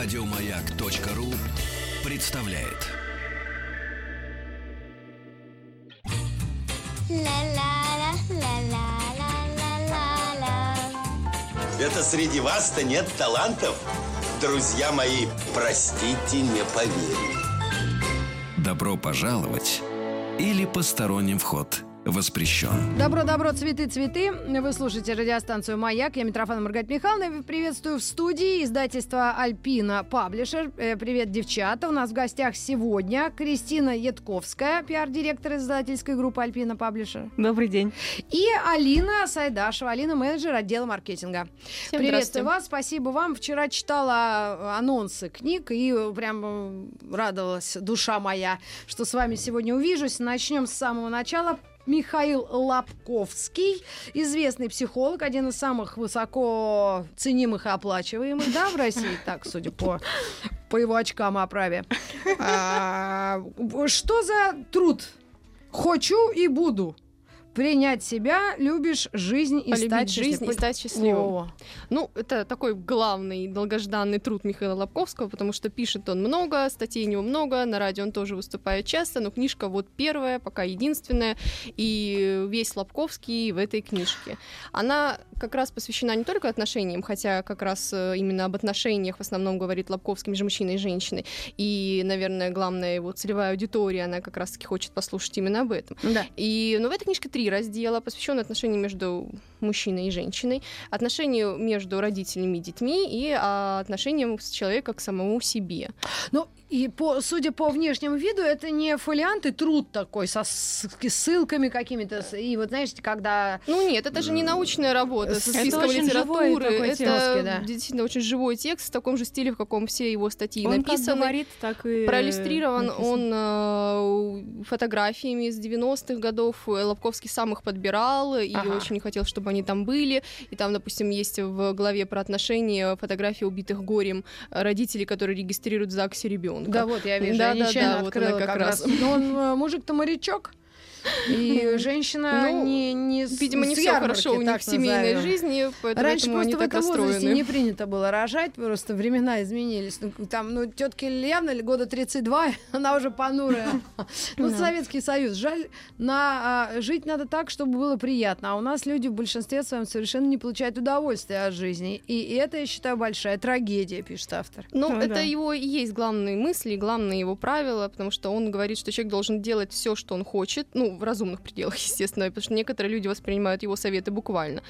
Радиомаяк.ру представляет. Это среди вас-то нет талантов? Друзья мои, простите, не поверю. Добро пожаловать или посторонним вход воспрещен. Добро-добро, цветы-цветы. Вы слушаете радиостанцию «Маяк». Я Митрофан Маргарита Михайловна. Приветствую в студии издательства «Альпина Паблишер». Э, Привет, девчата. У нас в гостях сегодня Кристина Ятковская, пиар-директор издательской группы «Альпина Паблишер». Добрый день. И Алина Сайдашева, Алина менеджер отдела маркетинга. Всем Приветствую вас, спасибо вам. Вчера читала анонсы книг и прям радовалась душа моя, что с вами сегодня увижусь. Начнем с самого начала. Михаил Лапковский, известный психолог, один из самых высоко ценимых и оплачиваемых, да, в России, так, судя по, по его очкам оправе. А, что за труд? Хочу и буду. Принять себя, любишь жизнь и Полюбить стать жизнь счастливым. и стать счастливым. Во. Ну, это такой главный долгожданный труд Михаила Лобковского, потому что пишет он много, статей у него много, на радио он тоже выступает часто, но книжка вот первая, пока единственная, и весь Лобковский в этой книжке. Она как раз посвящена не только отношениям, хотя как раз э, именно об отношениях в основном говорит Лобковский между мужчиной и женщиной, и, наверное, главная его целевая аудитория, она как раз-таки хочет послушать именно об этом. Да. И, ну, в этой книжке три раздела, посвященные отношениям между мужчиной и женщиной, отношению между родителями и детьми и а, отношениям с человека к самому себе. Ну, и по, судя по внешнему виду, это не фолиант и труд такой со с- ссылками какими-то. с- И вот, знаете, когда... Ну нет, это же не научная работа со Это списком очень живой литературы. такой это текст, да. действительно очень живой текст в таком же стиле, в каком все его статьи Он как написаны. говорит, так и Проиллюстрирован написано. он э, фотографиями из 90-х годов. Э, Лобковский сам их подбирал и Ага. очень хотел, чтобы они там были. И там, допустим, есть в главе про отношения фотографии убитых горем э, родителей, которые регистрируют в ЗАГСе ребенка. Да, вот я вижу, Да, я да, да, вот она как как раз. раз. Но он, э, мужик-то морячок. И женщина Ну, не, не Видимо, не все хорошо у них в семейной назовем. жизни, поэтому Раньше просто в этом возрасте расстроены. не принято было рожать, просто времена изменились. Ну, там, ну, тетке явно ли года 32, она уже понурая. Ну, Советский Союз. Жаль, на, а, жить надо так, чтобы было приятно. А у нас люди в большинстве своем совершенно не получают удовольствия от жизни. И, и это, я считаю, большая трагедия, пишет автор. Ну, Ну это да. его и есть главные мысли, главные его правила, потому что он говорит, что человек должен делать все, что он хочет, ну, в разумных пределах, естественно, потому что некоторые люди воспринимают его советы буквально.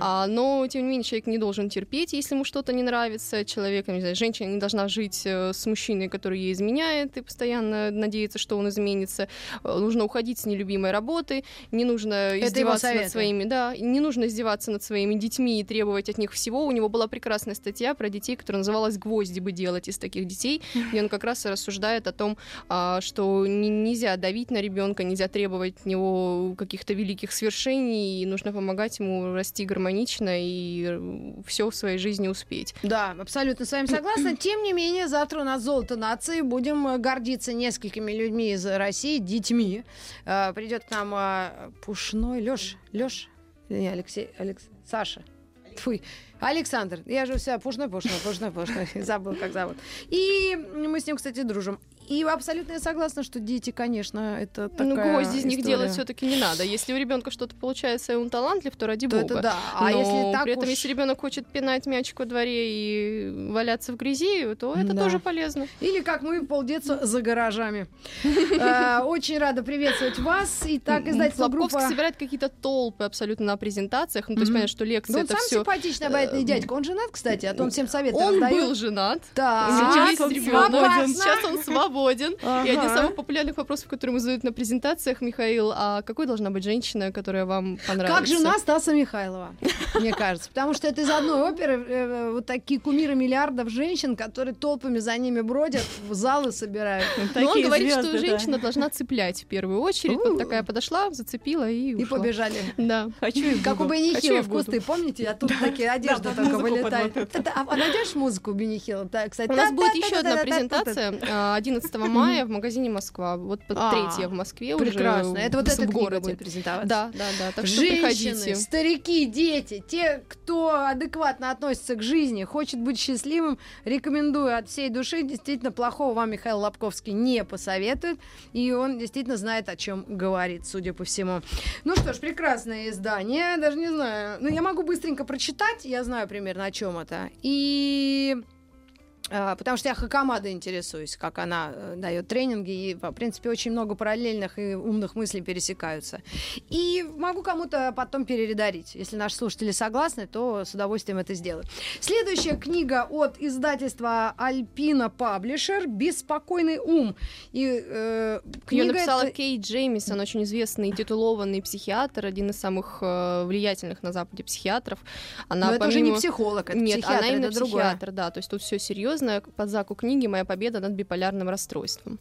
А, но, тем не менее, человек не должен терпеть, если ему что-то не нравится. Человек, не знаю, женщина не должна жить э, с мужчиной, который ей изменяет, и постоянно надеяться, что он изменится. Э, Нужно уходить с нелюбимой работы, не нужно издеваться над своими, да, не нужно издеваться над своими детьми и требовать от них всего. У него была прекрасная статья про детей, которая называлась «Гвозди бы делать из таких детей», где он как раз рассуждает о том, а, что не- нельзя давить на ребенка, нельзя требовать от него каких-то великих свершений, и нужно помогать ему расти гармонично и все в своей жизни успеть. Да, абсолютно с вами согласна. Тем не менее, завтра у нас золото нации. Будем э, гордиться несколькими людьми из России, детьми. Э, Придет к нам э, Пушной Лёш, Лёш, не Алексей, Алекс, Саша. Фуй. Александр, я же вся пушной, пушной, пушной, пушной. Забыл, как зовут. И мы с ним, кстати, дружим. И абсолютно я согласна, что дети, конечно, это такая ну, гвозди из них делать все-таки не надо. Если у ребенка что-то получается, и он талантлив, то ради То бога. это да. А Но если так при этом, уж- если ребенок хочет пинать мячик во дворе и валяться в грязи, то это Да. тоже полезно. Или как мы полдетства за гаражами. Э, Очень рада приветствовать вас. Итак, издательство Лобковский группа... собирает какие-то толпы абсолютно на презентациях. Ну, то есть, понятно, что лекция Ну, он это сам все. симпатичный, обаятельный дядька. Он женат, кстати, а то он всем советы Он был женат. Так. Него есть он ребенок. Свободен. Свободен. И один из Ага. самых популярных вопросов, которые ему задают на презентациях, Михаил, а какой должна быть женщина, которая вам понравится? Как жена Стаса Михайлова, мне кажется. Потому что это из одной оперы э, вот такие кумиры миллиардов женщин, которые толпами за ними бродят, в залы собирают. Но он говорит, что женщина должна цеплять в первую очередь. Вот такая подошла, зацепила и И побежали. Да. Хочу и Как у и в кусты, помните? А тут такие одежда да, только вылетает. А найдешь музыку? Да, кстати. У нас будет еще одна презентация а, 11 мая в магазине Москва. Вот А, третья в Москве уже. Прекрасно. Это вот эта книга городе. будет презентоваться. Да, да, да. Так что приходите. старики, дети, те, кто адекватно относится к жизни, хочет быть счастливым, рекомендую от всей души. Действительно, плохого вам Михаил Лобковский не посоветует. И он действительно знает, о чем говорит, судя по всему. Ну что ж, прекрасное издание. Даже не знаю. Ну, я могу быстренько прочитать. Я знаю примерно, о чем это. И а, потому что я Хакамада интересуюсь, как она э, дает тренинги, и, в принципе, очень много параллельных и умных мыслей пересекаются. И могу кому-то потом перередарить. Если наши слушатели согласны, то с удовольствием это сделаю. Следующая книга от издательства Альпина Паблишер «Беспокойный ум». И, э, книга Ее написала это... Кейт Джеймисон, очень известный титулованный психиатр, один из самых э, влиятельных на Западе психиатров. Она, Но помимо... это уже не психолог, это Нет, психиатр, она именно это психиатр, другое. да, то есть тут все серьезно серьезная под заку книги «Моя победа над биполярным расстройством».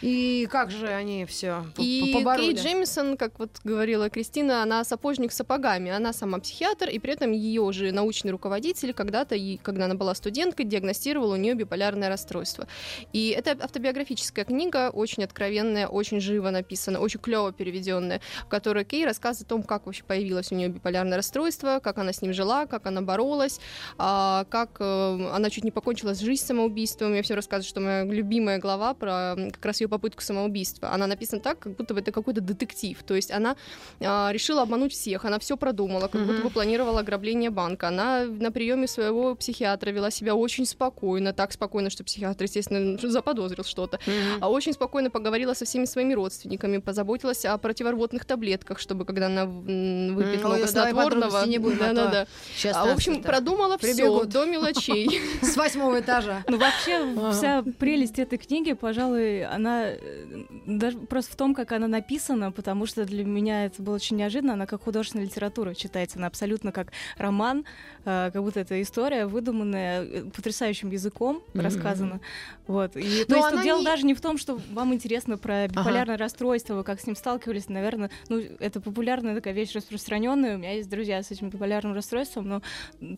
И как же они все и побороли? Кейт Джемисон, как вот говорила Кристина, она сапожник с сапогами. Она сама психиатр, и при этом ее же научный руководитель когда-то, когда она была студенткой, диагностировал у нее биполярное расстройство. И это автобиографическая книга, очень откровенная, очень живо написана, очень клево переведенная, в которой Кей рассказывает о том, как вообще появилось у нее биполярное расстройство, как она с ним жила, как она боролась, а, как э, она чуть не покончила с жизнью самоубийством. Я все рассказываю, что моя любимая глава про как раз ее ее попытку самоубийства. Она написана так, как будто бы это какой-то детектив. То есть она а, решила обмануть всех, она все продумала, как mm-hmm. будто бы планировала ограбление банка. Она на приеме своего психиатра вела себя очень спокойно, так спокойно, что психиатр, естественно, заподозрил что-то. Mm-hmm. А очень спокойно поговорила со всеми своими родственниками, позаботилась о противорвотных таблетках, чтобы когда она выпьет mm-hmm. много снотворного. Не будем, да, да, да. Сейчас а, в общем, продумала все до мелочей. С восьмого этажа. Ну, вообще, вся прелесть этой книги, пожалуй, она Э, даже просто в том, как она написана, потому что для меня это было очень неожиданно. Она как художественная литература читается, она абсолютно как роман, э, как будто это история выдуманная э, потрясающим языком mm-hmm. рассказана. Вот. И, то есть тут дело не... даже не в том, что вам интересно про биполярное ага. расстройство, вы как с ним сталкивались, наверное, ну это популярная такая вещь распространенная. У меня есть друзья с этим биполярным расстройством, но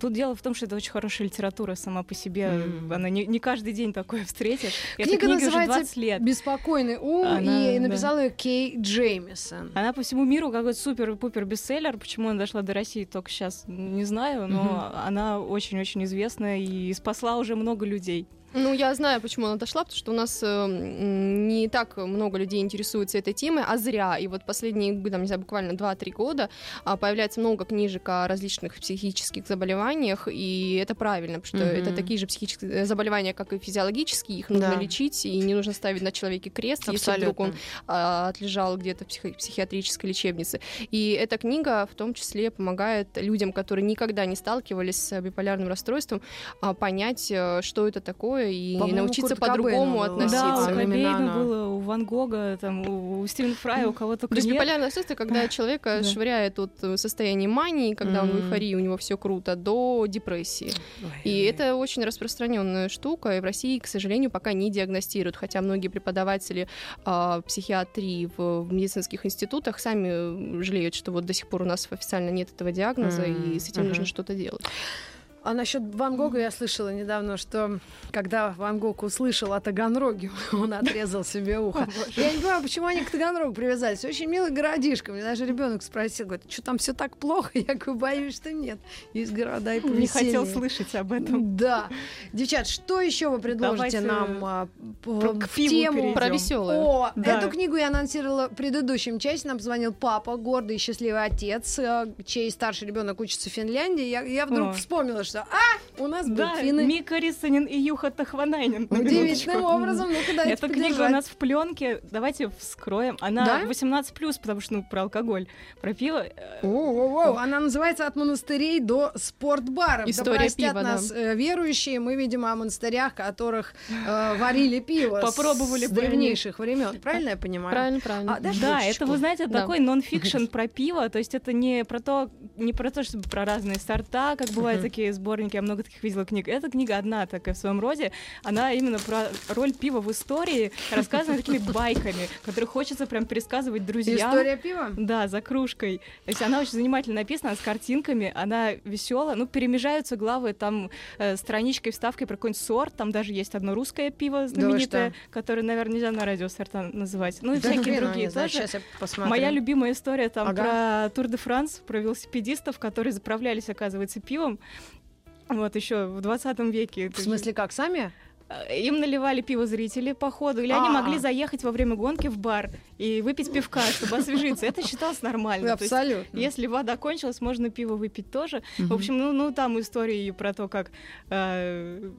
тут дело в том, что это очень хорошая литература сама по себе. Mm-hmm. Она не, не каждый день такое встретишь. Книга книга называется уже 20 лет беспокойный ум, она, и написала да. ее Кей Джеймисон. Она по всему миру какой-то супер-пупер бестселлер. Почему она дошла до России, только сейчас не знаю, но угу. она очень-очень известная и спасла уже много людей. Ну, я знаю, почему она дошла, потому что у нас э, не так много людей интересуются этой темой, а зря. И вот последние, там, не знаю, буквально 2-3 года э, появляется много книжек о различных психических заболеваниях, и это правильно, потому что mm-hmm. это такие же психические заболевания, как и физиологические, их нужно да. лечить, и не нужно ставить на человеке крест, Абсолютно. если вдруг он э, отлежал где-то в психи- психиатрической лечебнице. И эта книга в том числе помогает людям, которые никогда не сталкивались с биполярным расстройством, э, понять, э, что это такое, другое и по научиться по-другому относиться. Да, у Кобейна было, у Ван Гога, там, у Стивена Фрая, у кого-то То есть биполярное расстройство, когда человека швыряет от состояния мании, когда он в эйфории, у него все круто, до депрессии. И это очень распространенная штука, и в России, к сожалению, пока не диагностируют, хотя многие преподаватели э, психиатрии в, в медицинских институтах сами жалеют, что вот до сих пор у нас официально нет этого диагноза, mm-hmm. и с этим mm-hmm. нужно что-то делать. А насчет Ван Гога я слышала недавно, что когда Ван Гог услышал о Таганроге, он отрезал себе ухо. Я не понимаю, почему они к Таганрогу привязались. Очень милый городишко. Мне даже ребенок спросил, говорит, что там все так плохо? Я говорю, боюсь, что нет. Есть города и Не хотел слышать об этом. Да. Девчат, что еще вы предложите Давайте нам а, про, в тему? Перейдем. Про веселую. О, да. эту книгу я анонсировала в предыдущем части. Нам позвонил папа, гордый и счастливый отец, а, чей старший ребенок учится в Финляндии. Я, я вдруг О. вспомнила, что а, у нас да, финны. Мика Рисанин и Юха Тахванайнин. Удивительным образом, ну-ка дайте Эта книга у нас в пленке, давайте вскроем. Она да? 18+, потому что, ну, про алкоголь, про пиво. О-о-о, она называется «От монастырей до спортбаров». История да пива, нас да. верующие, мы, видимо, о монастырях, которых э, варили пиво Попробовали с древнейших времен. Правильно я понимаю? Правильно, правильно. А, да, это, вы знаете, да. такой нон-фикшн про пиво, то есть это не про то, не про то, чтобы про разные сорта, как бывают такие сборнике, я много таких видела книг. Эта книга одна такая в своем роде. Она именно про роль пива в истории, рассказана такими байками, которые хочется прям пересказывать друзьям. История пива? Да, за кружкой. То есть она очень занимательно написана, с картинками, она веселая. Ну, перемежаются главы там э, страничкой, вставкой про какой-нибудь сорт. Там даже есть одно русское пиво знаменитое, которое, наверное, нельзя на радио сорта называть. Ну и Да всякие другие тоже. Щас я посмотрю. Моя любимая история там Ага. про Тур де Франс, про велосипедистов, которые заправлялись, оказывается, пивом. Вот еще в 20 веке. В смысле, как, сами? Э, Им наливали пиво зрители по ходу, или они А. могли заехать во время гонки в бар и выпить пивка, чтобы освежиться. Это считалось нормально. То есть, Абсолютно. если вода кончилась, можно пиво выпить тоже. В общем, ну, ну там истории про то, как э,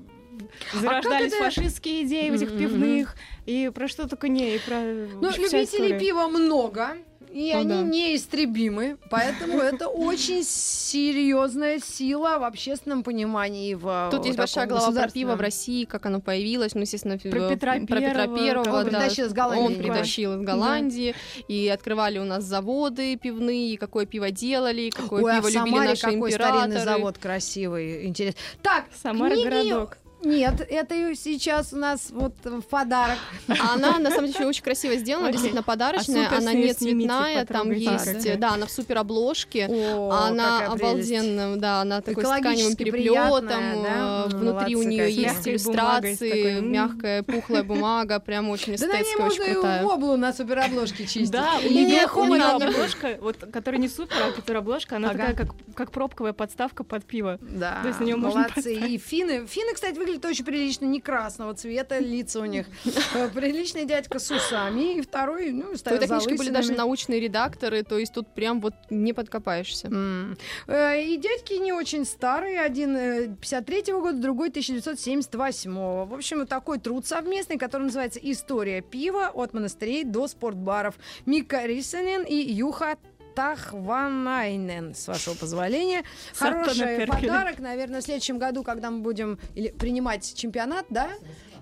зарождались это- фашистские идеи в этих пивных, и про что только не, и про... Ну, любителей история. пива много. И Ну они да. неистребимы, поэтому это очень серьезная сила в общественном понимании. В, Тут есть большая глава про пиво в. России, как оно появилось, ну, естественно, Про Петра про Петра Первого, Первого, Он да. притащил из Голландии, Он да. притащил из Голландии, и открывали у нас заводы пивные, какое пиво делали, какое Ой, а пиво в любили Самаре наши какой императоры. старинный завод красивый, интересно. Так, Самара книги- городок. Нет, это сейчас у нас вот в подарок. А Она, на самом деле, очень красиво сделана, действительно подарочная, А супер она нее не цветная, там есть, да, она в супер обложке. О, она какая прелесть. обалденная, да, она такой с тканевым переплетом, приятная, да? э, внутри у Молодцы нее какие. есть иллюстрации, такой, мягкая пухлая бумага, прям очень Да эстетская, очень можно и крутая. воблу на суперобложке чистить. Да, у И нее, у обложка, вот, которая не супер, а которая обложка, она такая, как, пробковая подставка под пиво. Да, То есть на неё можно молодцы. И финны, финны, кстати, выглядят очень прилично, не красного цвета, лица у них. Э, Приличный дядька с усами, и второй, ну, У стоит этой книжки были даже научные редакторы, то есть тут прям вот не подкопаешься. И дядьки не очень старые, один э, 53-го года, другой 1978-го. В общем, такой труд совместный, который называется «История пива от монастырей до спортбаров». Мика Рисенен и Юха Тахванайнен, с вашего позволения. Хороший подарок, наверное, в следующем году, когда мы будем принимать чемпионат, да,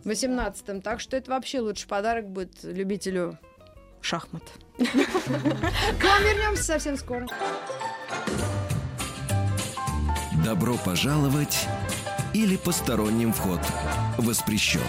в 18-м. Так что это вообще лучший подарок будет любителю шахмат. К вам вернемся совсем скоро. Добро пожаловать или посторонним вход воспрещен.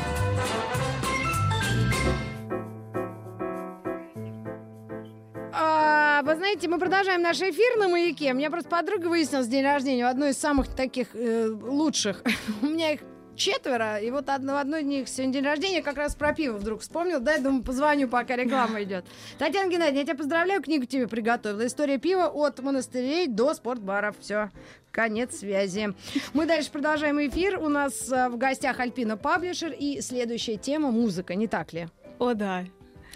А, вы знаете, мы продолжаем наш эфир на маяке. У меня просто подруга выяснилась день рождения, у одной из самых таких э, лучших. У меня их четверо, и вот одно, в одной из них сегодня день рождения, как раз про пиво вдруг вспомнил. Дай, думаю, позвоню, пока реклама идет. Татьяна Геннадьевна, я тебя поздравляю, книгу тебе приготовила. История пива от монастырей до спортбаров. Все. Конец связи. Мы дальше продолжаем эфир. У нас э, в гостях Альпина Паблишер и следующая тема музыка, не так ли? О, да.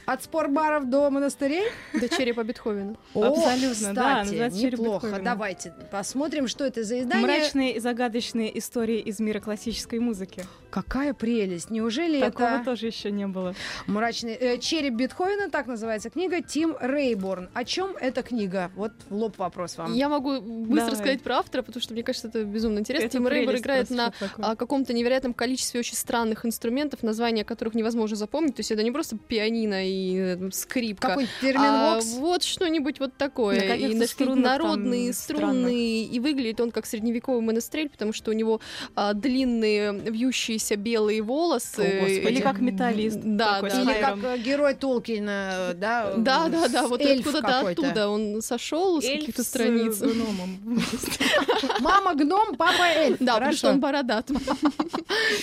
От спортбаров до монастырей? До черепа Бетховена. Абсолютно, да, кстати, называется «Череп неплохо. Бетховена». Давайте посмотрим, что это за издание. Мрачные и загадочные истории из мира классической музыки. Какая прелесть! Неужели Такого это тоже еще не было. мрачный э, череп Бетховена? Так называется книга. Тим Рейборн. О чем эта книга? Вот в лоб вопрос вам. Я могу быстро Давай. рассказать про автора, потому что мне кажется, это безумно интересно. Это Тим прелесть играет на что такое. а, каком-то невероятном количестве очень странных инструментов, названия которых невозможно запомнить. То есть это не просто пианино и э, скрипка. Какой-нибудь А, терминвокс? вот что-нибудь вот такое. На и на- народные, струнные. И выглядит он как средневековый монастырь, потому что у него а, длинные вьющиеся белые волосы. О, Господи. Или как металлист. Да, да. Или хайром. как э, герой Толкина, да? Да, да, да, вот откуда-то какой-то. оттуда он сошел с каких-то страниц. э, гномом. Мама гном, папа эльф. Да, потому что он бородат.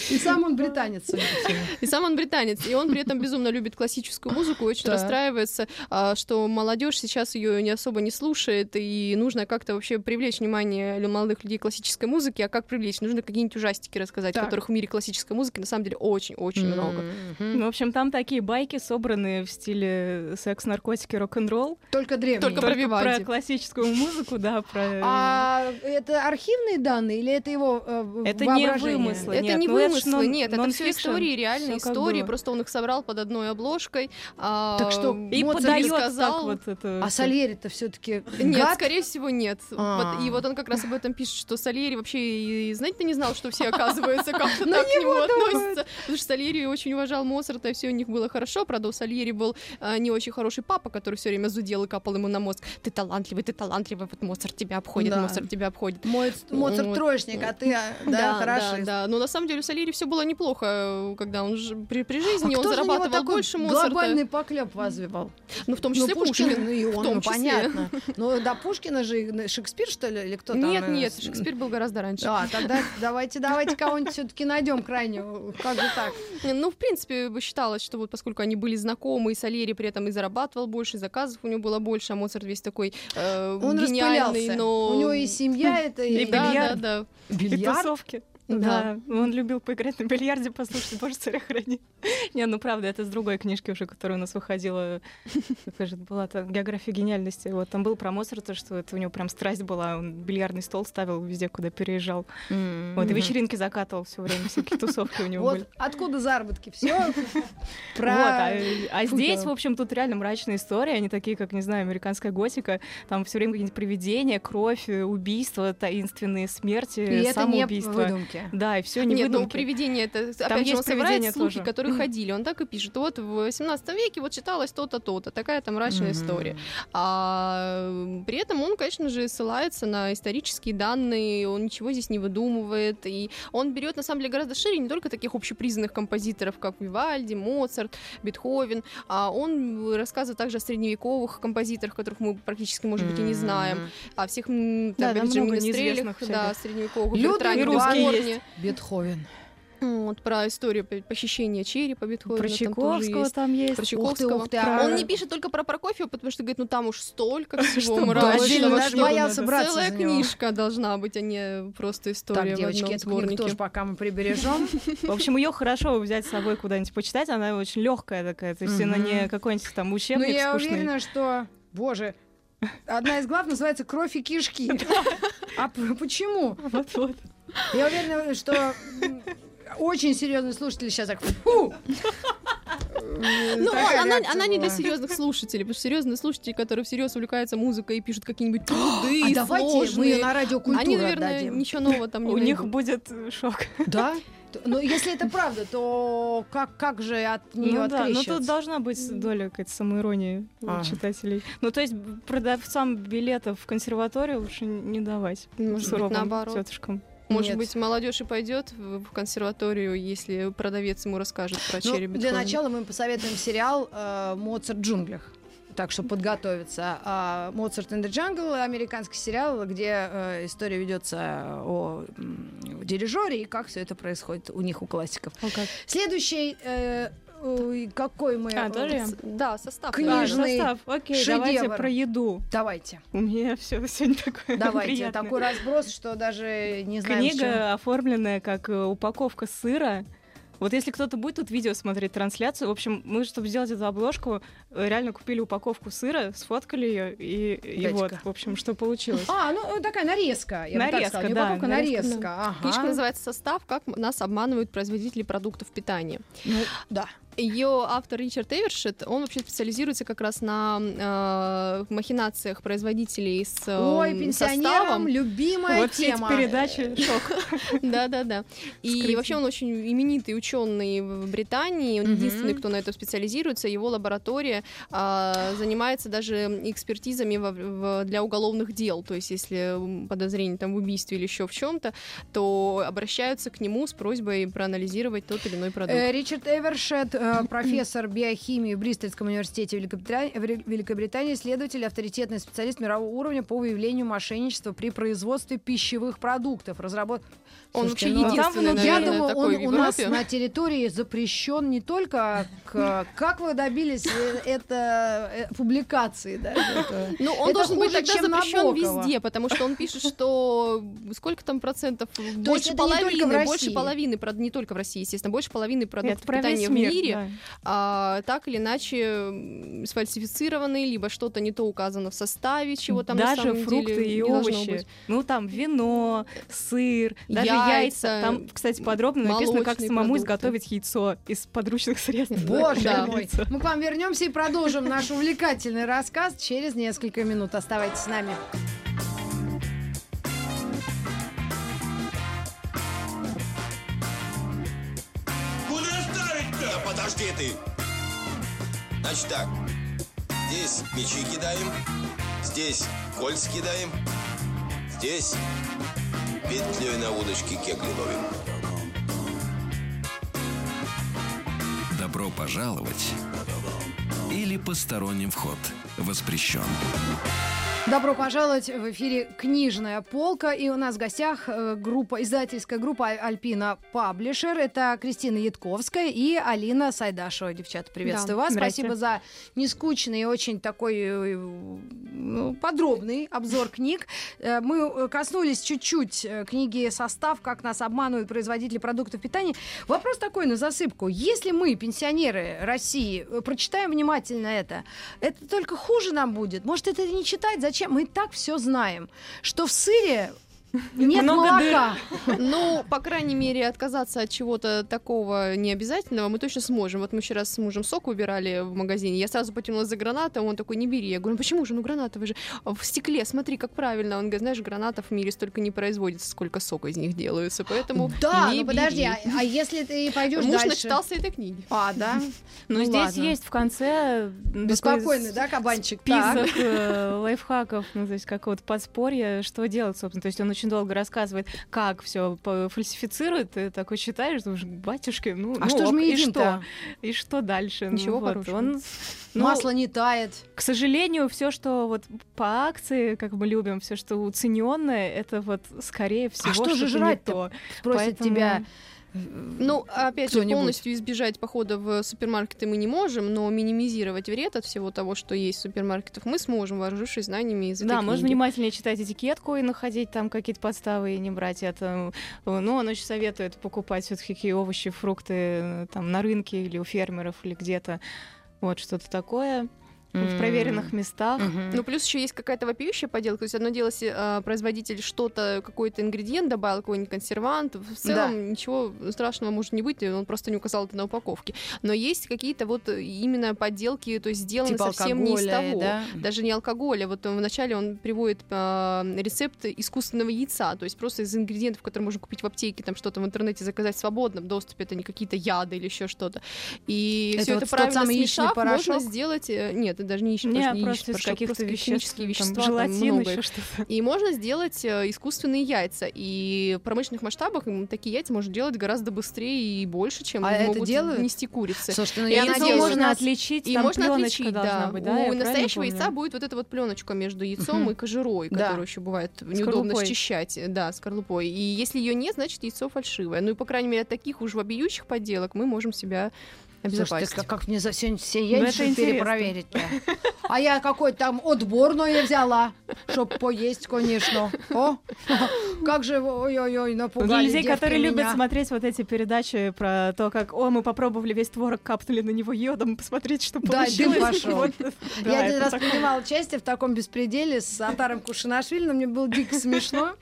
И сам он британец. И сам он британец, и он при этом безумно любит классическую музыку, очень расстраивается, а, что молодежь сейчас ее не особо не слушает, и нужно как-то вообще привлечь внимание молодых людей к классической музыке. А как привлечь? Нужно какие-нибудь ужастики рассказать, Так. которых в мире классической музыки на самом деле очень-очень много. Мгм. Ну, в общем, там такие байки, собранные в стиле секс, наркотики, рок-н-ролл. Только древний. Только про Только Вивальди. про классическую музыку, да, про... А это архивные данные или это его э, Это не вымыслы. Это Нет, не ну это вымыслы, нет, это все истории, реальные истории, просто он их собрал под одной обложкой. а, Так что, И подает сказал- так вот это... А Сальери-то все-таки Нет, скорее всего, нет. А. Вот, и вот он как раз об этом пишет, что Сальери вообще и знать-то не знал, что все, оказывается, как-то На так нему относятся. Потому что Сальери очень уважал Моцарта, и все у них было хорошо. Правда, у Сальери был а, не очень хороший папа, который все время зудел и капал ему на мозг. Ты талантливый, ты талантливый, вот Моцарт тебя обходит, Да. Моцарт тебя обходит. Моет Моцарт Вот. троечник, а ты, а, да, хорошо. да, да. Но на самом деле у Сальери все было неплохо, когда он ж- при, при жизни А он зарабатывал больше Моцарта. глобальный поклеп возвивал? Ну, в том Ну, числе Пушкин. ну и в он, том ну, числе. понятно. Но до Пушкина же и Шекспир, что ли, или кто там? Нет, э, нет, Шекспир был гораздо раньше. А, тогда давайте, давайте кого-нибудь все-таки найдем крайнего. Как же так? Ну, в принципе, бы считалось, что вот поскольку они были знакомы, и Сальери при этом и зарабатывал больше, и заказов у него было больше, а Моцарт весь такой э, Он гениальный, но... У него и семья это, и, И Да, да, бильярд. да. Бильярд. тусовки. Да. Да. он любил поиграть на бильярде, послушать, боже, царя храни. Не, ну правда, это с другой книжки уже, которая у нас выходила, же это была там, география гениальности. Вот там был про Моцарта, что это у него прям страсть была, он бильярдный стол ставил везде, куда переезжал. Вот, и вечеринки закатывал все время, всякие тусовки у него были. Вот откуда заработки? Все про... Вот, а, а Фу, здесь, в общем, тут реально мрачные истории, они такие, как, не знаю, американская готика, там все время какие-нибудь привидения, кровь, э, убийства, таинственные смерти, И это не самоубийства. Да, и все не Нет, ну выдумки. привидение это опять же есть он собирает слухи, тоже. которые ходили. Он так и пишет. Вот в 18 веке вот читалось то-то, то-то. Такая там мрачная история. А при этом он, конечно же, ссылается на исторические данные, он ничего здесь не выдумывает, и он берет на самом деле гораздо шире не только таких общепризнанных композиторов, как Вивальди, Моцарт, Бетховен, а он рассказывает также о средневековых композиторах, которых мы практически, может быть, и не знаем, о всех Да, там, там Бенджамине много Стрелях, неизвестных да, средневековых, Людвиг Бертране русский Есть. Бетховен. Вот, про историю по- похищения черепа Бетховена. Про там тоже Чайковского есть. там есть. Про Ух ты, Чайковского. ух ты, а- Он не пишет только про Прокофьева, потому что говорит, ну там уж столько всего мрачного, что даже боялся браться Целая книжка должна быть, а не просто история Так, девочки, эту книгу тоже пока мы прибережем. В общем, ее хорошо взять с собой куда-нибудь почитать, она очень легкая такая, то есть она не какой-нибудь там Но учебник Ну, я уверена, что... Боже, одна из глав называется «Кровь и кишки». А почему? Вот-вот. Я уверена, что очень серьезные слушатели сейчас так «фу!» Ну, она, она не для серьезных слушателей, потому что серьезные слушатели, которые всерьез увлекаются музыкой и пишут какие-нибудь труды А давайте мы на радиокультуру они, наверное, отдадим. ничего нового там не У них будет шок. Да? Но если это правда, то как, как же от нее Ну да, но открещиваться? тут должна быть доля какой-то самоиронии у Ага. читателей. Ну, то есть продавцам билетов в консерваторию лучше не давать. Может быть, наоборот. тетушкам. Может Нет. быть, молодежь и пойдет в консерваторию, если продавец ему расскажет про Ну, для Бетховена. начала мы посоветуем сериал э, «Моцарт в джунглях». Так что подготовиться. А, «Моцарт in the Jungle» — американский сериал, где э, история ведется о м, дирижере и как все это происходит у них, у классиков. Следующий, э, ой, какой мы... А, э, тоже Да, состав. Книжный А, состав. Окей, шедевр. давайте про еду. Давайте, У меня все сегодня такое давайте. приятное. Такой разброс, что даже не знаем, с чем. Книга, оформленная как э, упаковка сыра. Вот если кто-то будет тут видео смотреть, трансляцию, в общем, мы, чтобы сделать эту обложку, э, реально купили упаковку сыра, сфоткали ее, и, и вот, в общем, что получилось. А, ну э, такая нарезка. Я бы так Нарезка, сказала. Не да, упаковка, нарезка, нарезка. Ага. Книжка называется «Состав. Как нас обманывают производители продуктов питания». Ну, да. Ее автор Ричард Эвершет, он вообще специализируется как раз на э, махинациях производителей с э, Ой, пенсионерам составом. любимая вот тема. передачи шок. Да-да-да. И вообще он очень именитый ученый в Британии. Он единственный, кто на это специализируется. Его лаборатория а, занимается даже экспертизами для уголовных дел. То есть, если подозрение там в убийстве или еще в чем-то, то обращаются к нему с просьбой проанализировать тот или иной продукт. Э, Ричард Эвершет, профессор биохимии в Бристольском университете Великобритании, исследователь, авторитетный специалист мирового уровня по выявлению мошенничества при производстве пищевых продуктов. Разработ... Он Слушайте, вообще ну, единственный, там Я наверное, думаю, такой он в у нас на территории запрещен не только к... Как вы добились э, это э, публикации, да? Ну, он Это должен быть тогда запрещен Набокова. везде, потому что он пишет, что сколько там процентов, больше половины, больше половины, прод- не только в России, естественно, больше половины продуктов питания в мир, мире да. а, так или иначе сфальсифицированы, либо что-то не то указано в составе, чего там на Даже самом фрукты деле и овощи. Ну, там вино, сыр, даже Яйца. Там, кстати, подробно написано, как самому продукты. изготовить яйцо из подручных средств. Боже Да. мой! Мы к вам вернемся и продолжим наш увлекательный рассказ через несколько минут. Оставайтесь с нами. Куда ставить-то? Подожди ты. Значит так. Здесь мячи кидаем. Здесь кольца кидаем. Здесь петлей на удочке кегли ловим. Добро пожаловать или посторонним вход воспрещен. Добро пожаловать в эфире «Книжная полка». И у нас в гостях э, группа, издательская группа «Альпина Паблишер». Это Кристина Ятковская и Алина Сайдашева. Девчата, приветствую Да, вас. здрасте. Спасибо за нескучный и очень такой э, ну, подробный обзор книг. Э, Мы коснулись чуть-чуть книги «Состав. Как нас обманывают производители продуктов питания». Вопрос такой на засыпку. Если мы, пенсионеры России, прочитаем внимательно это, это только хуже нам будет. Может, это не читать? Зачем? Мы и так все знаем, что в сыре нет Много молока. Ну, по крайней мере, отказаться от чего-то такого необязательного мы точно сможем. Вот мы вчера с мужем сок убирали в магазине, я сразу потянулась за гранатом, он такой, не бери. Я говорю, ну почему же, ну гранатовые же в стекле, смотри, как правильно. Он говорит, знаешь, гранатов в мире столько не производится, сколько сока из них делаются, поэтому Да, не ну подожди, бери. а, а если ты пойдешь Муж дальше? начитался этой книги. А, да? Но Ну здесь ладно. есть в конце Беспокойный, да, кабанчик? Так. список э, лайфхаков, ну, то есть какого-то подспорья, что делать, собственно. То есть он очень долго рассказывает, как все фальсифицирует. Ты такой читаешь, думаешь, батюшки, ну, А ну что же ок, мы и что? И что дальше? Ну Ничего вот, хорошего. Он, ну, Масло не тает. К сожалению, все, что вот по акции, как мы любим, все, что уцененное, это вот скорее всего что же жрать-то? то. Спросит Поэтому- тебя. Ну, опять же, полностью избежать похода в супермаркеты мы не можем, но минимизировать вред от всего того, что есть в супермаркетах, мы сможем, вооружившись знаниями из этой Да, можно книги. внимательнее читать этикетку и находить там какие-то подставы и не брать это. Ну, он очень советует покупать все-таки какие овощи, фрукты э, там на рынке или у фермеров или где-то. Вот что-то такое. В проверенных местах. Мгм. Ну, плюс еще есть какая-то вопиющая поделка. То есть одно дело, если а, производитель что-то, какой-то ингредиент добавил, какой-нибудь консервант, в целом ничего страшного может не быть, он просто не указал это на упаковке. Но есть какие-то вот именно подделки, то есть сделаны Типа совсем не из того. да? Даже не алкоголя. Вот он вначале он приводит а, рецепт искусственного яйца, то есть просто из ингредиентов, которые можно купить в аптеке, там что-то в интернете заказать в свободном доступе, это не какие-то яды или еще что-то. И Это все вот это правильно смешав, можно сделать... э, Нет, это даже не яичный Не, не из порошок, каких-то химические там, вещества, там желатин, их. что-то. И можно сделать э, искусственные яйца. И в промышленных масштабах такие яйца можно делать гораздо быстрее и больше, чем А это могут делают? нести курицы. Слушайте, ну И я надеюсь, можно отличить, И там можно отличить, да. быть, да? У настоящего помню? яйца будет вот эта вот пленочка между яйцом и кожурой, Да. которую еще бывает неудобно счищать. Да, скорлупой. И если ее нет, значит яйцо фальшивое. Ну и, по крайней мере, от таких уж вопиющих подделок мы можем себя Слушайте, обезопасить. как, как мне за сегодня все Ну, яйца перепроверить-то? А я какой-то там отборное взяла, чтоб поесть, конечно. О, как же, ой-ой-ой, напугали людей, которые любят меня. смотреть вот эти передачи про то, как, о, мы попробовали весь творог, капнули на него йодом, посмотрите, что Да, получилось. пошел. Вот, да, Я один раз такое. принимала участие в таком беспределе с Атаром Кушинашвили, но мне было дико смешно.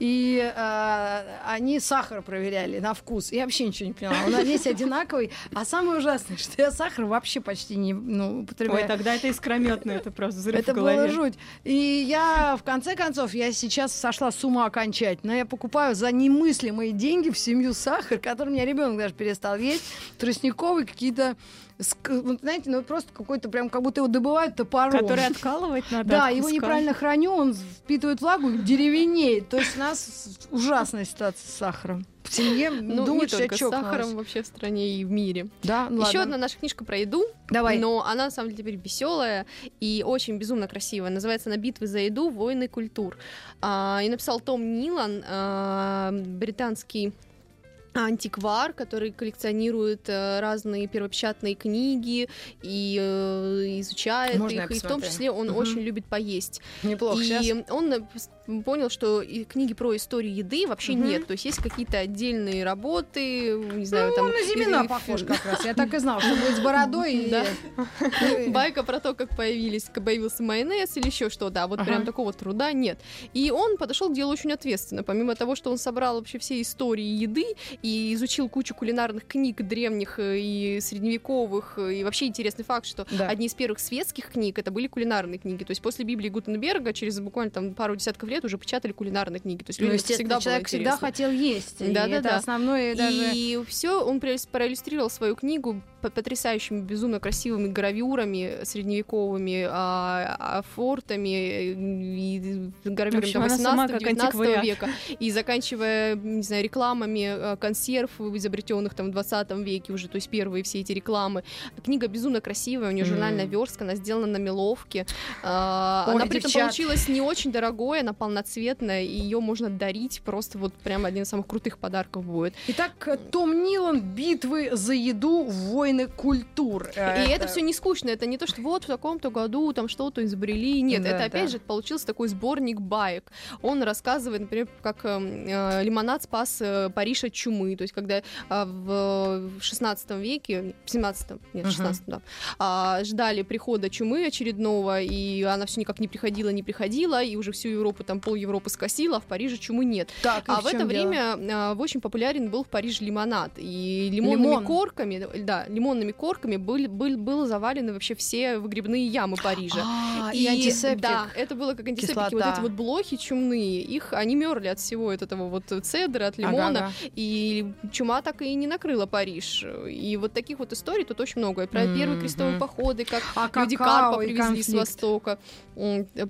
И э, они сахар проверяли на вкус. Я вообще ничего не поняла. Он весь одинаковый. А самое ужасное, что я сахар вообще почти не ну, употребляю. Ой, тогда это искрометно, это просто взрыв Это было жуть. И я, в конце концов, я сейчас сошла с ума окончательно. Я покупаю за немыслимые деньги в семью сахар, который у меня ребенок даже перестал есть, тростниковый, какие-то, знаете, ну просто какой-то прям, как будто его добывают топором. Который откалывать надо Да, его неправильно храню, он впитывает влагу, деревенеет. То есть у нас ужасная ситуация с сахаром. В семье Ну, думают, не только с сахаром вообще в стране и в мире. Да, ну Еще ладно. одна наша книжка про еду, Давай. но она на самом деле теперь веселая и очень безумно красивая. Называется «На битвы за еду. Войны культур». А, и написал Том Нилан, а, британский антиквар, который коллекционирует э, разные первопечатные книги и э, изучает Можно их, и в том числе он Мгм. очень любит поесть. Неплохо. и Сейчас. он э, понял, что и книги про историю еды вообще Мгм. нет. То есть есть какие-то отдельные работы, не знаю, Ну, там... на Зимина или похож как раз. Я так и знала, что будет с бородой. и- и- Байка про то, как появились, как появился майонез или еще что-то, а вот прям такого труда нет. И он подошел к делу очень ответственно. Помимо того, что он собрал вообще все истории еды и изучил кучу кулинарных книг древних э, и средневековых, э, и вообще интересный факт, что Да. одни из первых светских книг это были кулинарные книги. То есть после Библии Гутенберга через буквально там пару десятков лет уже печатали кулинарные книги. То есть Ну, всегда человек всегда хотел есть. и Да-да-да. Это основное даже... И все, он проиллюстрировал свою книгу потрясающими, безумно красивыми гравюрами средневековыми, а, а, фортами э, и гравюрами там, она сама 18 как 19 антиквариат. века, и заканчивая, не знаю, рекламами э, консерв, изобретенных там в 20 веке уже, то есть первые все эти рекламы. Книга безумно красивая, у нее журнальная верстка, она сделана на меловке. А, Ой, Она при этом девчат. получилась не очень дорогой, она полноцветная, и ее можно дарить, просто вот прям один из самых крутых подарков будет. Итак, Том Нилан «Битвы за еду. Войны культур». И это все не скучно, это не то, что вот в таком-то году там что-то изобрели. Нет, Да, это да. опять же получился такой сборник баек. Он рассказывает, например, как эм, э, лимонад спас э, Париж от чумы. То есть, когда а, в 16 веке, в 17 нет, в 16 да, а, ждали прихода чумы очередного, и она все никак не приходила, не приходила, и уже всю Европу, там пол Европы скосила, а в Париже чумы нет. Так, А в в это дело? время а, очень популярен был в Париже лимонад. И лимонными Лимон. корками, да, лимонными корками были, был, было завалены вообще все выгребные ямы Парижа. А, и, антисептик. Да, это было как антисептики. Вот Кислота. эти вот блохи чумные, их, они мерли от всего от этого вот цедра, от лимона. Ага-ага. И чума так и не накрыла Париж. И вот таких вот историй тут очень много. И про Мгм. первые крестовые походы, как А люди карпа и привезли с? Востока.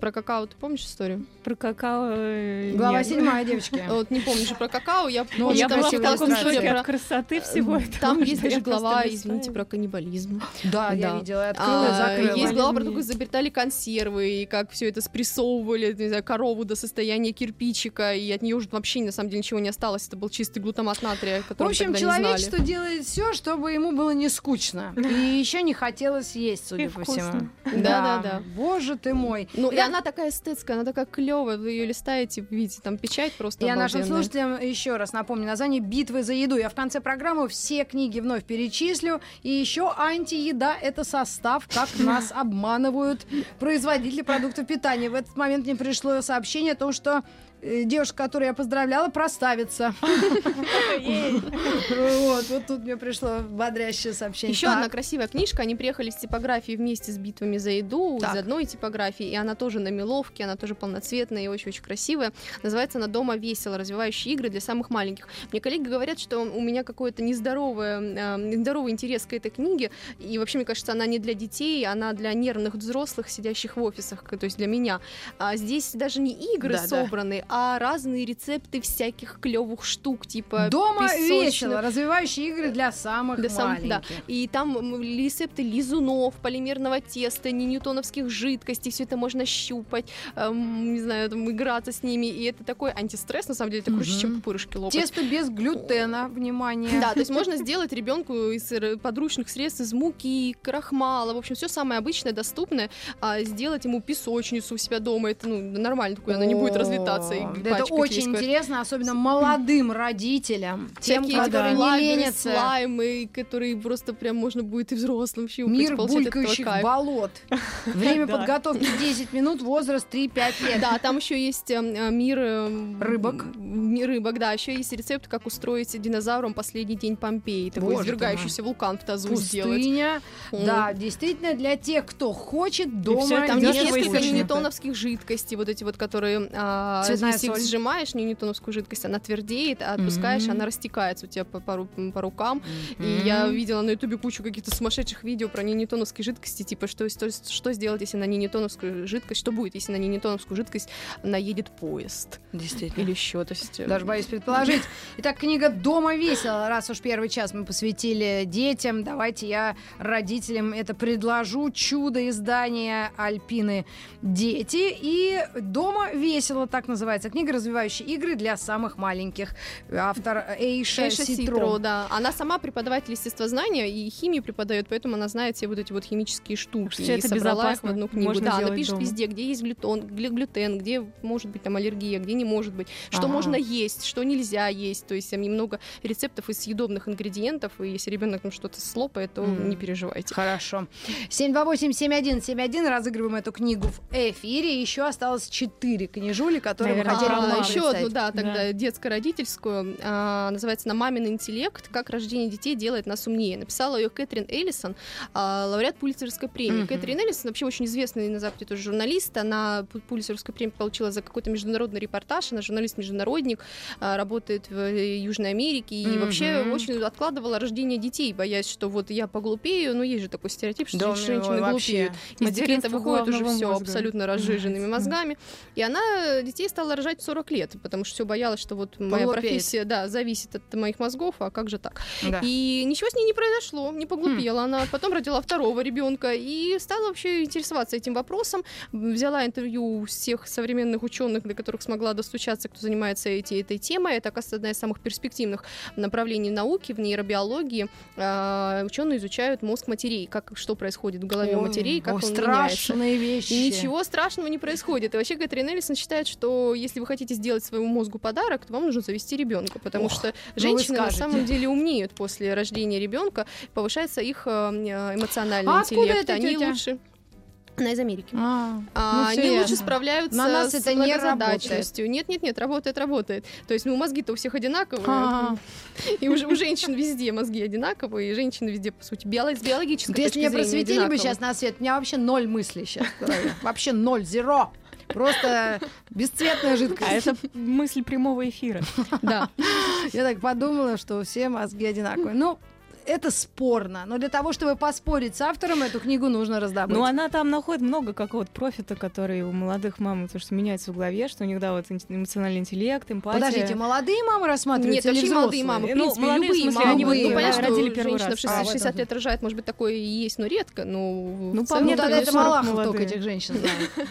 Про какао ты помнишь историю? Про какао... э, Глава седьмая, девочки. Вот не помню же про какао, я Ну, помню, Я была в таком шоке история от красоты всего Э, этого. Там есть я даже глава, извините, про каннибализм. Да, я Да. видела, открыла и А, закрыла. Есть глава про то, как изобретали консервы, и как все это спрессовывали, не знаю, корову до состояния кирпичика, и от нее уже вообще на самом деле ничего не осталось. Это был чистый глутамат натрия, В который общем, не знали. человечество делает все, чтобы ему было не скучно. И еще не хотелось есть, судя И по всему. Да-да-да. Боже ты мой. Ну, и Я- она такая эстетская, она такая клевая, вы ее листаете, видите, там печать просто Я нашим слушателям еще раз напомню название «Битвы за еду». Я в конце программы все книги вновь перечислю. И еще антиеда – это состав, как нас обманывают производители продуктов питания. В этот момент мне пришло сообщение о том, что девушка, которую я поздравляла, проставится. Вот, вот тут мне пришло бодрящее сообщение. Еще одна красивая книжка. Они приехали с типографией вместе с битвами за еду из одной типографии, и она тоже на меловке, она тоже полноцветная и очень-очень красивая. Называется она «Дома весело. Развивающие игры для самых маленьких». Мне коллеги говорят, что у меня какой-то нездоровый, э, нездоровый интерес к этой книге, и вообще, мне кажется, она не для детей, она для нервных взрослых, сидящих в офисах, то есть для меня. А здесь даже не игры собраны, а разные рецепты всяких клевых штук, типа Дома песочных- весело. Развивающие игры для самых для самых- да. маленьких. И там рецепты лизунов, полимерного теста, не ньютоновских жидкостей, все это можно щупать, эм, не знаю, там, играться с ними. И это такой антистресс, на самом деле, это круче, Мгм. чем пупырышки лопать. Тесто без глютена, внимание. Да, то есть можно сделать ребенку из р- подручных средств из муки, крахмала, в общем, все самое обычное, доступное, а сделать ему песочницу у себя дома, это ну, нормально такое, она не будет разлетаться Это очень интересно, особенно молодым родителям, тем, которые не лайбрери, ленятся. слаймы, которые просто прям можно будет и взрослым щупать, Мир булькающих кайф. болот. Время подготовки 10 минут, возраст 3-5 лет. Да, там еще есть эм, э, мир эм, Рыбок. Мир рыбок, да. Еще есть рецепт, как устроить динозавром последний день Помпеи. Такой извергающийся вулкан в тазу сделать. Пустыня. Да, действительно, для тех, кто хочет дома Там не есть несколько ньютоновских жидкостей, вот эти вот, которые а, Если соль. сжимаешь, не ньютоновскую жидкость, она твердеет, а отпускаешь, Мгм. она растекается у тебя по, по по рукам. И я видела на ютубе кучу каких-то сумасшедших видео про ненитоновские жидкости, типа что, что, что сделать, если на ненитоновскую жидкость, что будет, если на ненитоновскую жидкость наедет поезд Действительно. или еще, то есть... э, Даже боюсь предположить. Итак, книга «Дома весело». Раз уж первый час мы посвятили детям, давайте я родителям это предложу. Чудо издания Альпины «Дети». И «Дома весело» так называется. Книга «Развивающие игры для самых маленьких». Автор Эйша, Эйша Ситро. Ситро, да. Она сама преподаватель естествознания и химии преподает, поэтому она знает все вот эти вот химические штуки. Всё и это собрала их в одну книгу. можно да, она пишет дома. везде, где есть глютон, глю- глютен, где может быть там аллергия, где не может быть, что Ага. можно есть, что нельзя есть. То есть там немного рецептов из съедобных ингредиентов, и если ребенок там что-то слопает, то Мгм. не переживайте. Хорошо. 728-7171. Разыгрываем эту книгу в эфире. Еще осталось 4 книжули, которые Наверное, хотели А, еще одну, да, тогда детско-родительскую, а, называется «На мамин интеллект. Как рождение детей делает нас умнее». Написала ее Кэтрин Эллисон, а, лауреат Пулитцерской премии. Мгм. Кэтрин Эллисон вообще очень известный на Западе тоже журналист. Она Пу- Пулитцерскую премию получила за какой-то международный репортаж. Она журналист-международник, а, работает в э, Южной Америке и Мгм. вообще очень откладывала рождение детей, боясь, что вот я поглупею. Ну, есть же такой стереотип, что Да, женщины глупеют. Из декрета выходит уже все мозга. абсолютно разжиженными мозгами. И она детей стала рожать в 40 лет, потому что все боялась, что вот моя Поглупеет. профессия, да, зависит от моих мозгов, а как же так? Да. И ничего с ней не произошло, не поглупела она. Потом родила второго ребенка и стала вообще интересоваться этим вопросом. Взяла интервью у всех современных ученых, до которых смогла достучаться, кто занимается эти, этой темой. Это, оказывается, одна из самых перспективных направлений науки в нейробиологии. А, Ученые изучают мозг матерей, как что происходит в голове Ой, матерей, как ой, он меняется. страшные вещи. И ничего страшного не происходит. И вообще Кэтрин Эллисон считает, что если вы хотите сделать своему мозгу подарок, то вам нужно завести ребенка, потому Ох, что ну женщины на самом деле умнеют после рождения ребенка, повышается их э, эмоциональный А интеллект, они тетя? лучше. Она из Америки. А, А, ну, они лучше справляются На нас с это не многозадачностью. Нет, нет, нет, работает, работает. То есть, ну, мозги-то у всех одинаковые. А. И уже у женщин везде мозги одинаковые, и женщины везде, по сути, биоло- с биологической если меня просветили бы сейчас на свет, у меня вообще ноль мыслей сейчас. Вообще ноль, зеро. Просто бесцветная жидкость. А это мысль прямого эфира. Да. Я так подумала, что все мозги одинаковые. Ну, это спорно. Но для того, чтобы поспорить с автором, эту книгу нужно раздобыть. Ну, она там находит много какого-то профита, который у молодых мам, то, что меняется в голове, что у них, да, вот эмоциональный интеллект, эмпатия. Подождите, молодые мамы Нет, рассматриваются или вообще молодые мамы, в Ну, принципе, в любые смысле, мамы. они вот, ну, понятно, родили что первый женщина раз. в А, в 60 этом. лет рожает, может быть, такое и есть, но редко. Ну, Ну, по мне Ну, тогда это 40 Малахов только этих женщин знает.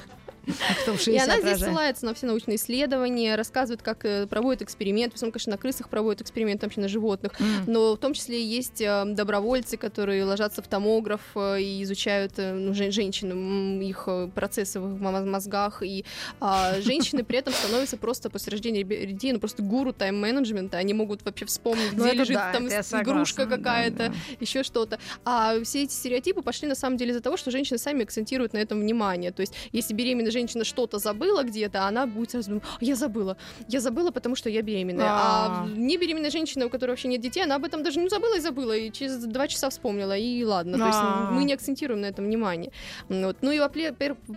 И 60 она здесь ссылается на все научные исследования, рассказывает, как э, проводят эксперименты. В основном, конечно, на крысах проводят эксперименты, вообще на животных. Но в том числе есть э, добровольцы, которые ложатся в томограф э, и изучают ну, жен- женщин, их процессы в мозгах. И а, женщины при этом становятся просто после рождения детей, ну просто гуру тайм-менеджмента. Они могут вообще вспомнить, Ну, где это лежит да, там игрушка да, какая-то, да. еще что-то. А все эти стереотипы пошли на самом деле из-за того, что женщины сами акцентируют на этом внимание. То есть, если беременная женщина что-то забыла где-то, она будет сразу думать, «А, я забыла, я забыла, потому что я беременная. А, А. не беременная женщина, у которой вообще нет детей, она об этом даже не забыла и забыла, и через два часа вспомнила, и ладно. То есть А. мы не акцентируем на этом внимание. Вот. Ну и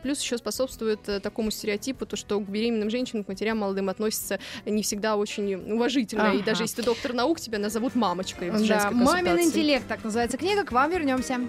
плюс еще способствует э, такому стереотипу, то, что к беременным женщинам, к матерям молодым относятся не всегда очень уважительно. И даже если ты доктор наук, тебя назовут мамочкой в Да, женской «Мамин интеллект», так называется книга. К вам вернемся.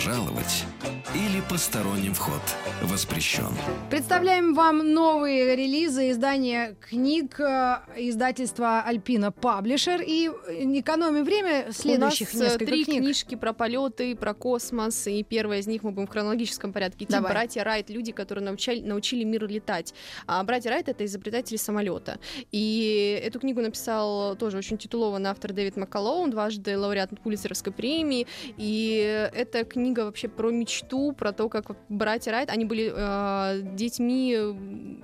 Пожаловать или посторонним вход воспрещен. Представляем вам новые релизы издания книг э, издательства Альпина Паблишер. И экономим время следующих У нас э, несколько три книг. книжки про полеты, про космос, и первая из них мы будем в хронологическом порядке идти. Давай. Братья Райт, люди, которые научали, научили мир летать. А братья Райт — это изобретатели самолета. И эту книгу написал тоже очень титулованный автор Дэвид Маккалоун, дважды лауреат Пулитцеровской премии. И эта книга вообще про мечту, про то, как братья Райт, они были э, детьми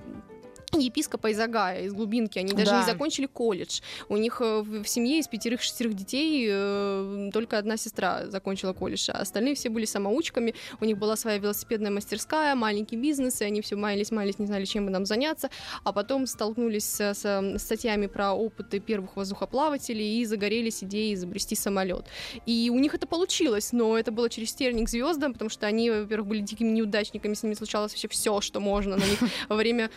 епископа из Агая, из глубинки. Они даже Да. не закончили колледж. У них э, в, семье из пятерых-шестерых детей э, только одна сестра закончила колледж, а остальные все были самоучками. У них была своя велосипедная мастерская, маленький бизнес, и они все маялись, маялись, не знали, чем бы нам заняться. А потом столкнулись с, с статьями про опыты первых воздухоплавателей и загорелись идеей изобрести самолет. И у них это получилось, но это было через терник звездам, потому что они, во-первых, были дикими неудачниками, с ними случалось вообще все, что можно на них во время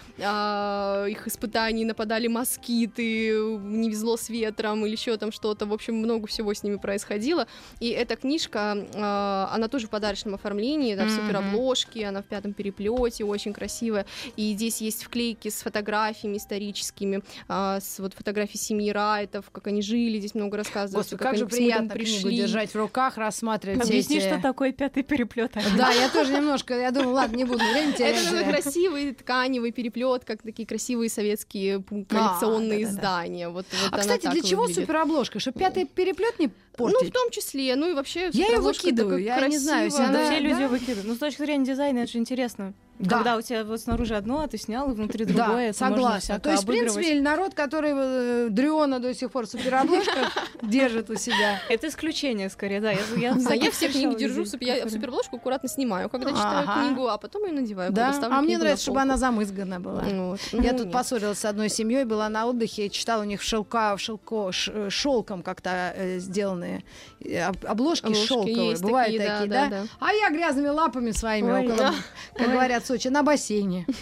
а, их испытаний нападали москиты, не везло с ветром или еще там что-то. В общем, много всего с ними происходило. И эта книжка, а, она тоже в подарочном оформлении, там Мгм. супер обложки, она в пятом переплете, очень красивая. И здесь есть вклейки с фотографиями историческими, а, с вот фотографии семьи Райтов, как они жили, здесь много рассказывается, Господи, как же они посмотрим, приятно книгу пришли. держать в руках, рассматривать Объясни, эти- что такое пятый переплет. Да, я тоже немножко, я думаю, ладно, не буду время терять. Это красивый тканевый переплет, как такие красивые советские п- коллекционные да-да-да. издания. Вот, вот А, кстати, для чего выглядит. суперобложка? Чтобы пятый переплет не Ну, в портить? том числе, ну и вообще... Я суперобложка выкидываю, я не знаю, всегда Да, Да, все люди да. выкидывают. Ну, с точки зрения дизайна, это же интересно. Да. Когда у тебя вот снаружи одно, а ты снял, и внутри Да, другое. можно согласна. То есть, в принципе, народ, который э, Дриона до сих пор в суперобложках держит у себя. Это исключение, скорее, да. Я, я, Да, все книги держу, в я суперобложку аккуратно снимаю, когда читаю книгу, а потом ее надеваю. Да, а мне нравится, чтобы она замызгана была. Вот. Я Ну, тут поссорилась с одной семьей, была на отдыхе, читала у них в шелка, в шелком как-то э, об- обложки, Обложки шелковые. есть Бывают такие, такие, да, да, да. А я грязными лапами своими Ой. около, Да. как Ой. говорят в Сочи, на бассейне.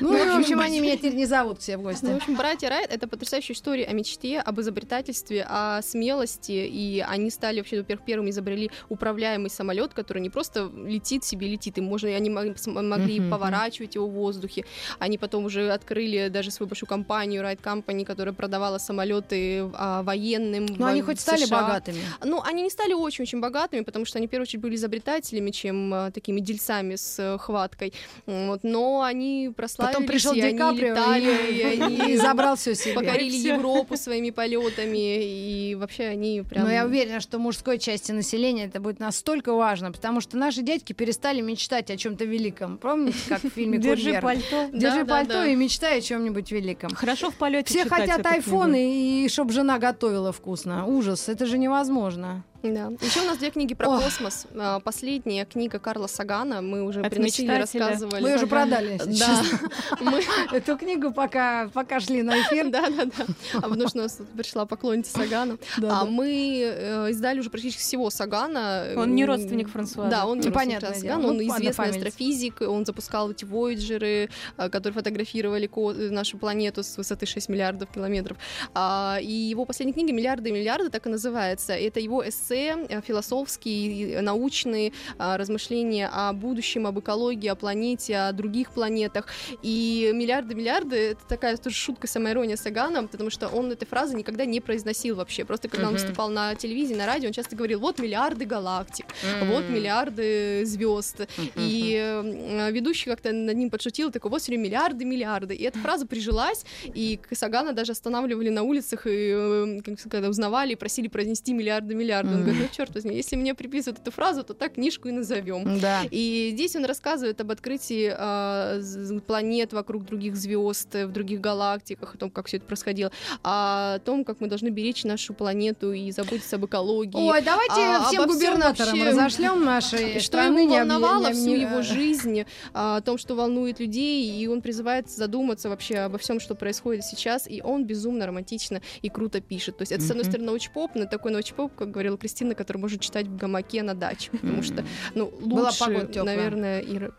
Ну, и, в общем, они меня теперь не зовут все в Ну, в гости. общем, братья Райт — это потрясающая история о мечте, об изобретательстве, о смелости, и они стали вообще, во-первых, первыми изобрели управляемый самолет, который не просто летит себе, летит, им можно, они могли поворачивать его в воздухе, они потом уже открыли даже свою большую компанию Райт Company, которая продавала самолеты а, военным Ну, они в- хоть в стали США. Богатыми. Ну, они не стали очень-очень богатыми, потому что они, в первую очередь, были изобретателями, чем а, такими дельцами с э, хваткой. Вот, но они прославились, Потом пришел и Ди они Каприо летали, и и, они и забрал все себе. покорили. Европу своими полетами, и вообще они прям... Но я уверена, что мужской части населения это будет настолько важно, потому что наши дядьки перестали мечтать о чем-то великом. Помните, как в фильме Держи пальто. Держи пальто и мечтай о чем-нибудь великом. Хорошо в полете Все хотят айфоны и чтобы жена готовила вкусно. Ужас, это же невозможно. Да. Еще у нас две книги про Ох. космос. А, Последняя книга Карла Сагана, мы уже От приносили, мечтателя. рассказывали. Мы уже продали, Да, мы... Эту книгу пока, пока шли на эфир. Да, да, да. А потому что у нас пришла поклонница Сагана. А мы э, издали уже практически всего Сагана. Он не родственник Франсуаза. Да, он не Ну, родственник Сагана, он Ну, известный астрофизик, он запускал эти Вояджеры, э, которые фотографировали э, нашу планету с высоты 6 миллиардов километров. А, И его последняя книга «Миллиарды и миллиарды» так и называется. Это его эссе, э, философские, научные а, размышления о будущем, об экологии, о планете, о других планетах. И «Миллиарды, миллиарды» — это такая тоже шутка, самоирония Сагана, потому что он этой фразы никогда не произносил вообще. Просто когда он выступал на телевизии, на радио, он часто говорил «вот миллиарды галактик», вот миллиарды звезд. И э, ведущий как-то над ним подшутил, такой, вот все миллиарды, миллиарды. И эта фраза прижилась, и Сагана даже останавливали на улицах, и э, когда узнавали, и просили произнести миллиарды, миллиарды. Он говорит, ну черт возьми, если мне приписывают эту фразу, то так книжку и назовем. Да. И здесь он рассказывает об открытии а, з- планет вокруг других звезд, в других галактиках, о том, как все это происходило, о том, как мы должны беречь нашу планету и заботиться об экологии. Ой, давайте А, всем губернаторам вообще, разошлем нашей что ему не волновало не- всю не- его жизнь, а, о том, что волнует людей, и он призывает задуматься вообще обо всем, что происходит сейчас, и он безумно романтично и круто пишет. То есть это, с одной стороны, научпоп, но такой научпоп, как говорила Кристина, который можно читать в гамаке на даче, потому что, ну, лучше, наверное, и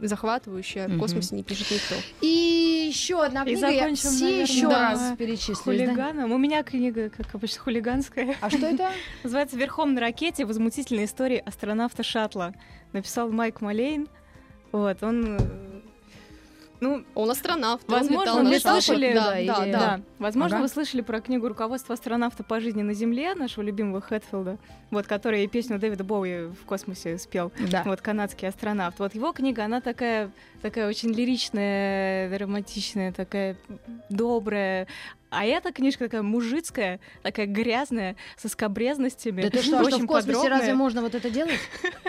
захватывающая в космосе не пишет никто. И еще одна И книга, я закончим, все наверное, еще да. раз перечислю. да? Хулиганом. У меня книга, как обычно, хулиганская. А что это? Называется «Верхом на ракете. Возмутительная история астронавта шаттла». Написал Майк Малейн. Вот, он... э, Ну, Он астронавт, он Возможно, летал вы слышали. Да, да, да, или- да. Да, возможно, Ага. вы слышали про книгу руководства астронавта по жизни на Земле нашего любимого Хэтфилда, вот, который песню Дэвида Боуи в космосе спел. Да. Вот канадский астронавт. Вот его книга, она такая, такая очень лиричная, романтичная, такая добрая. А эта книжка такая мужицкая, такая грязная, со скобрезностями. Да ты что, а что очень в космосе подробная. разве можно вот это делать?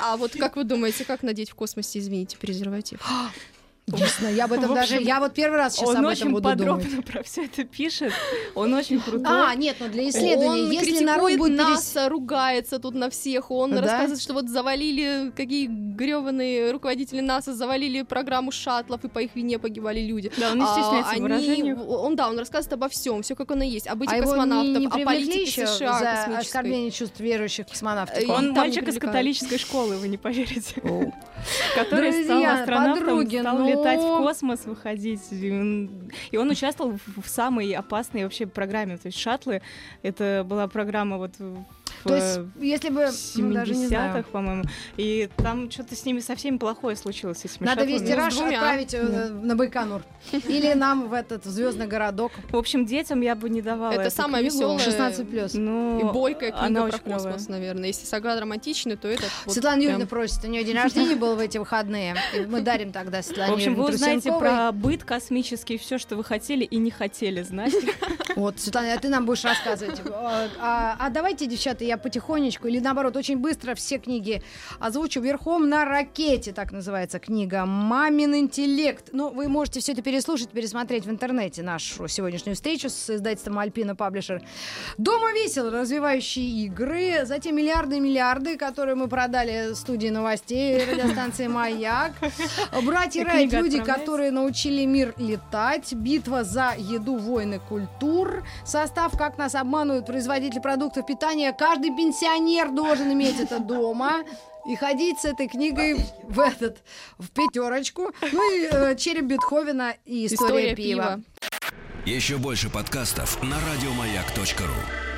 А вот как вы думаете, как надеть в космосе, извините, презерватив? Честно, я об этом В даже... общем, Я вот первый раз сейчас Он об очень этом буду подробно думать. про все это пишет. Он очень крутой. А, нет, ну для исследования. Он Если народ будет перес- НАСА, ругается тут на всех. Он Да? рассказывает, что вот завалили, какие грёбаные руководители НАСА завалили программу шаттлов, и по их вине погибали люди. Да, он не стесняется А, они-. Он, да, он рассказывает обо всем, все как оно есть, об этих А космонавтов, не, не о политике еще США за оскорбление чувств верующих космонавтов? Он там мальчик из католической школы, вы не поверите. Который стал Друзья, астронавтом, стал ну- летать в космос, выходить. И он, участвовал в, самой опасной вообще программе. То есть шаттлы, это была программа вот То есть, если бы, ну, даже не 70-х, знаю. по-моему. И там что-то с ними со всеми плохое случилось. с этими Надо весь тираж отправить э, на Байконур. Или нам в этот звездный городок. В общем, детям я бы не давала Это самая книгу. весёлая 16 плюс. Ну, И бойкая книга она про космос, клевая. наверное. Если Саган романтичный, то это вот Светлана прям- Юрьевна просит, у нее день рождения был в эти выходные. И мы дарим тогда Светлане В общем, вы узнаете про быт космический, все, что вы хотели и не хотели знать. Вот, Светлана, а ты нам будешь рассказывать. А, а- а давайте, девчата, я я потихонечку или наоборот очень быстро все книги озвучу. «Верхом на ракете» так называется книга. «Мамин интеллект». Ну, вы можете все это переслушать, пересмотреть в интернете нашу сегодняшнюю встречу с издательством «Альпина Паблишер». «Дома весел», развивающие игры, затем «Миллиарды и миллиарды», которые мы продали студии новостей радиостанции «Маяк». «Братья Райт», люди, которые научили мир летать, «Битва за еду, войны культур», состав «Как нас обманывают производители продуктов питания». Каждый пенсионер должен иметь это дома и ходить с этой книгой в этот в пятерочку. Ну и э, череп Бетховена и история, История пива. пива. Еще больше подкастов на радиомаяк.ру.